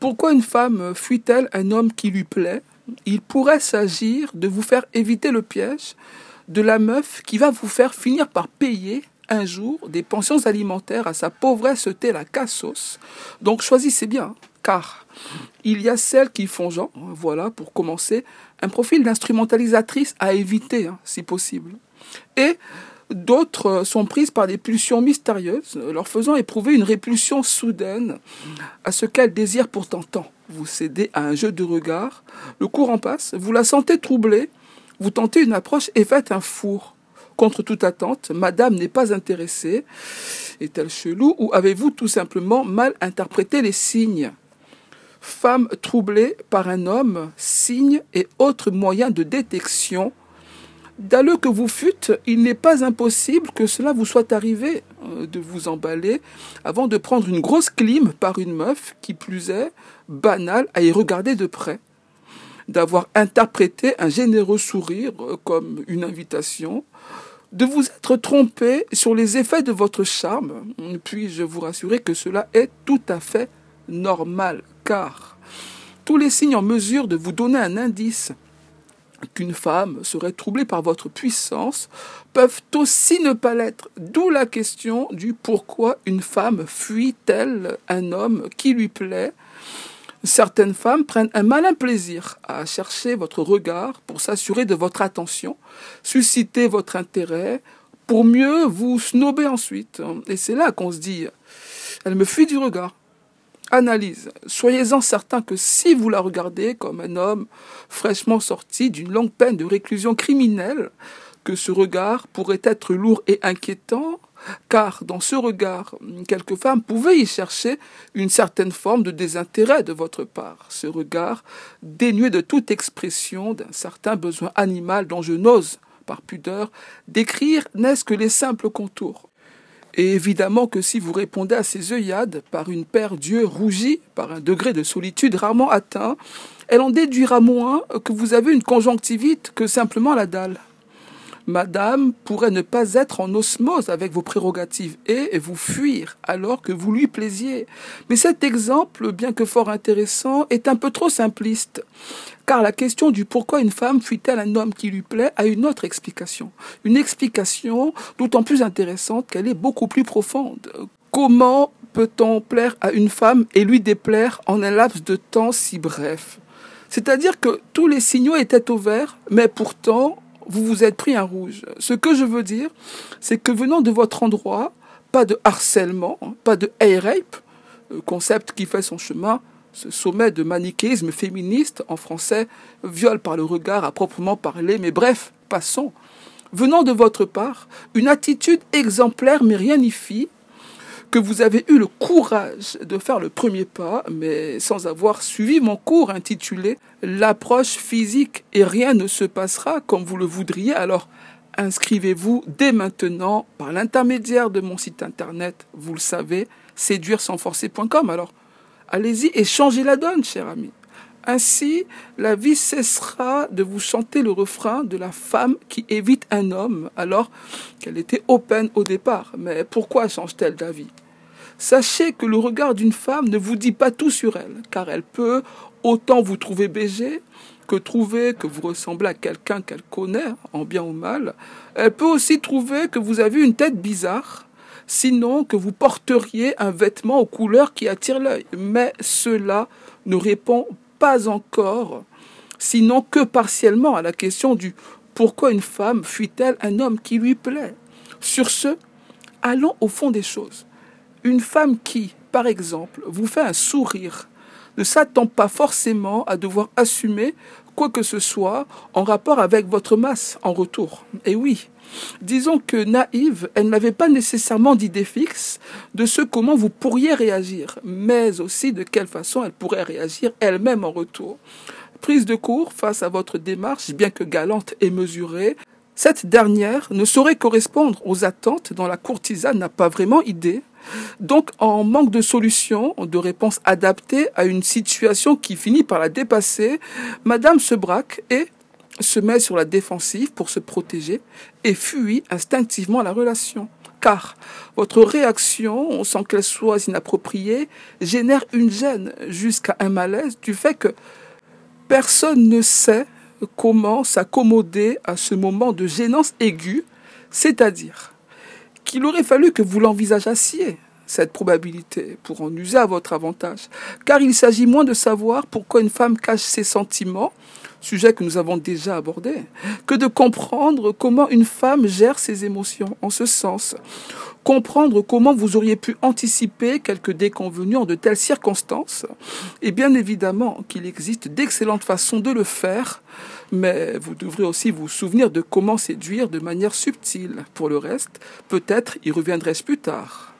Pourquoi une femme fuit-elle un homme qui lui plaît? Il pourrait s'agir de vous faire éviter le piège de la meuf qui va vous faire finir par payer un jour des pensions alimentaires à sa pauvresse la cassos. Donc choisissez bien, car il y a celles qui font genre, voilà, pour commencer, un profil d'instrumentalisatrice à éviter, hein, si possible. Et d'autres sont prises par des pulsions mystérieuses, leur faisant éprouver une répulsion soudaine à ce qu'elles désirent pourtant tant. Vous cédez à un jeu de regard, le courant passe, vous la sentez troublée, vous tentez une approche et faites un four. Contre toute attente, madame n'est pas intéressée. Est-elle chelou ou avez-vous tout simplement mal interprété les signes? Femme troublée par un homme, signes et autres moyens de détection. D'alleux que vous fûtes, il n'est pas impossible que cela vous soit arrivé euh, de vous emballer avant de prendre une grosse clim par une meuf, qui plus est, banale à y regarder de près d'avoir interprété un généreux sourire euh, comme une invitation, de vous être trompé sur les effets de votre charme, puis-je vous rassurer que cela est tout à fait normal, car tous les signes en mesure de vous donner un indice qu'une femme serait troublée par votre puissance peuvent aussi ne pas l'être, d'où la question du pourquoi une femme fuit-elle un homme qui lui plaît, Certaines femmes prennent un malin plaisir à chercher votre regard pour s'assurer de votre attention, susciter votre intérêt, pour mieux vous snober ensuite. Et c'est là qu'on se dit, elle me fuit du regard. Analyse. Soyez-en certain que si vous la regardez comme un homme fraîchement sorti d'une longue peine de réclusion criminelle, que ce regard pourrait être lourd et inquiétant, car dans ce regard, quelques femmes pouvaient y chercher une certaine forme de désintérêt de votre part, ce regard dénué de toute expression d'un certain besoin animal dont je n'ose, par pudeur, décrire n'est-ce que les simples contours. Et évidemment que si vous répondez à ces œillades par une paire d'yeux rougis, par un degré de solitude rarement atteint, elle en déduira moins que vous avez une conjonctivite que simplement la dalle. Madame pourrait ne pas être en osmose avec vos prérogatives et vous fuir alors que vous lui plaisiez. Mais cet exemple, bien que fort intéressant, est un peu trop simpliste. Car la question du pourquoi une femme fuit-elle un homme qui lui plaît a une autre explication. Une explication d'autant plus intéressante qu'elle est beaucoup plus profonde. Comment peut-on plaire à une femme et lui déplaire en un laps de temps si bref? C'est-à-dire que tous les signaux étaient au vert, mais pourtant vous vous êtes pris un rouge. Ce que je veux dire, c'est que venant de votre endroit, pas de harcèlement, hein, pas de hate rape, euh, concept qui fait son chemin, ce sommet de manichéisme féministe, en français, viol par le regard à proprement parler, mais bref, passons. Venant de votre part, une attitude exemplaire mais rien n'y fit, que vous avez eu le courage de faire le premier pas, mais sans avoir suivi mon cours intitulé L'approche physique et rien ne se passera comme vous le voudriez, alors inscrivez-vous dès maintenant par l'intermédiaire de mon site internet, vous le savez, séduire sans forcer.com. Alors allez-y et changez la donne, cher ami. Ainsi, la vie cessera de vous chanter le refrain de la femme qui évite un homme alors qu'elle était open au départ. Mais pourquoi change-t-elle d'avis? Sachez que le regard d'une femme ne vous dit pas tout sur elle, car elle peut autant vous trouver BG que trouver que vous ressemblez à quelqu'un qu'elle connaît, en bien ou mal. Elle peut aussi trouver que vous avez une tête bizarre, sinon que vous porteriez un vêtement aux couleurs qui attirent l'œil. Mais cela ne répond pas encore, sinon que partiellement, à la question du pourquoi une femme fuit-elle un homme qui lui plaît. Sur ce, allons au fond des choses. Une femme qui, par exemple, vous fait un sourire ne s'attend pas forcément à devoir assumer quoi que ce soit en rapport avec votre masse en retour. Et oui, disons que naïve, elle n'avait pas nécessairement d'idée fixe de ce comment vous pourriez réagir, mais aussi de quelle façon elle pourrait réagir elle-même en retour. Prise de cours face à votre démarche, bien que galante et mesurée, cette dernière ne saurait correspondre aux attentes dont la courtisane n'a pas vraiment idée donc, en manque de solution, de réponse adaptée à une situation qui finit par la dépasser, Madame se braque et se met sur la défensive pour se protéger et fuit instinctivement la relation. car votre réaction, sans qu'elle soit inappropriée, génère une gêne jusqu'à un malaise du fait que personne ne sait comment s'accommoder à ce moment de gênance aiguë, c'est-à-dire qu'il aurait fallu que vous l'envisagiez cette probabilité pour en user à votre avantage, car il s'agit moins de savoir pourquoi une femme cache ses sentiments, sujet que nous avons déjà abordé, que de comprendre comment une femme gère ses émotions en ce sens. Comprendre comment vous auriez pu anticiper quelques déconvenus de telles circonstances. Et bien évidemment qu'il existe d'excellentes façons de le faire, mais vous devrez aussi vous souvenir de comment séduire de manière subtile. Pour le reste, peut-être y reviendrai-je plus tard.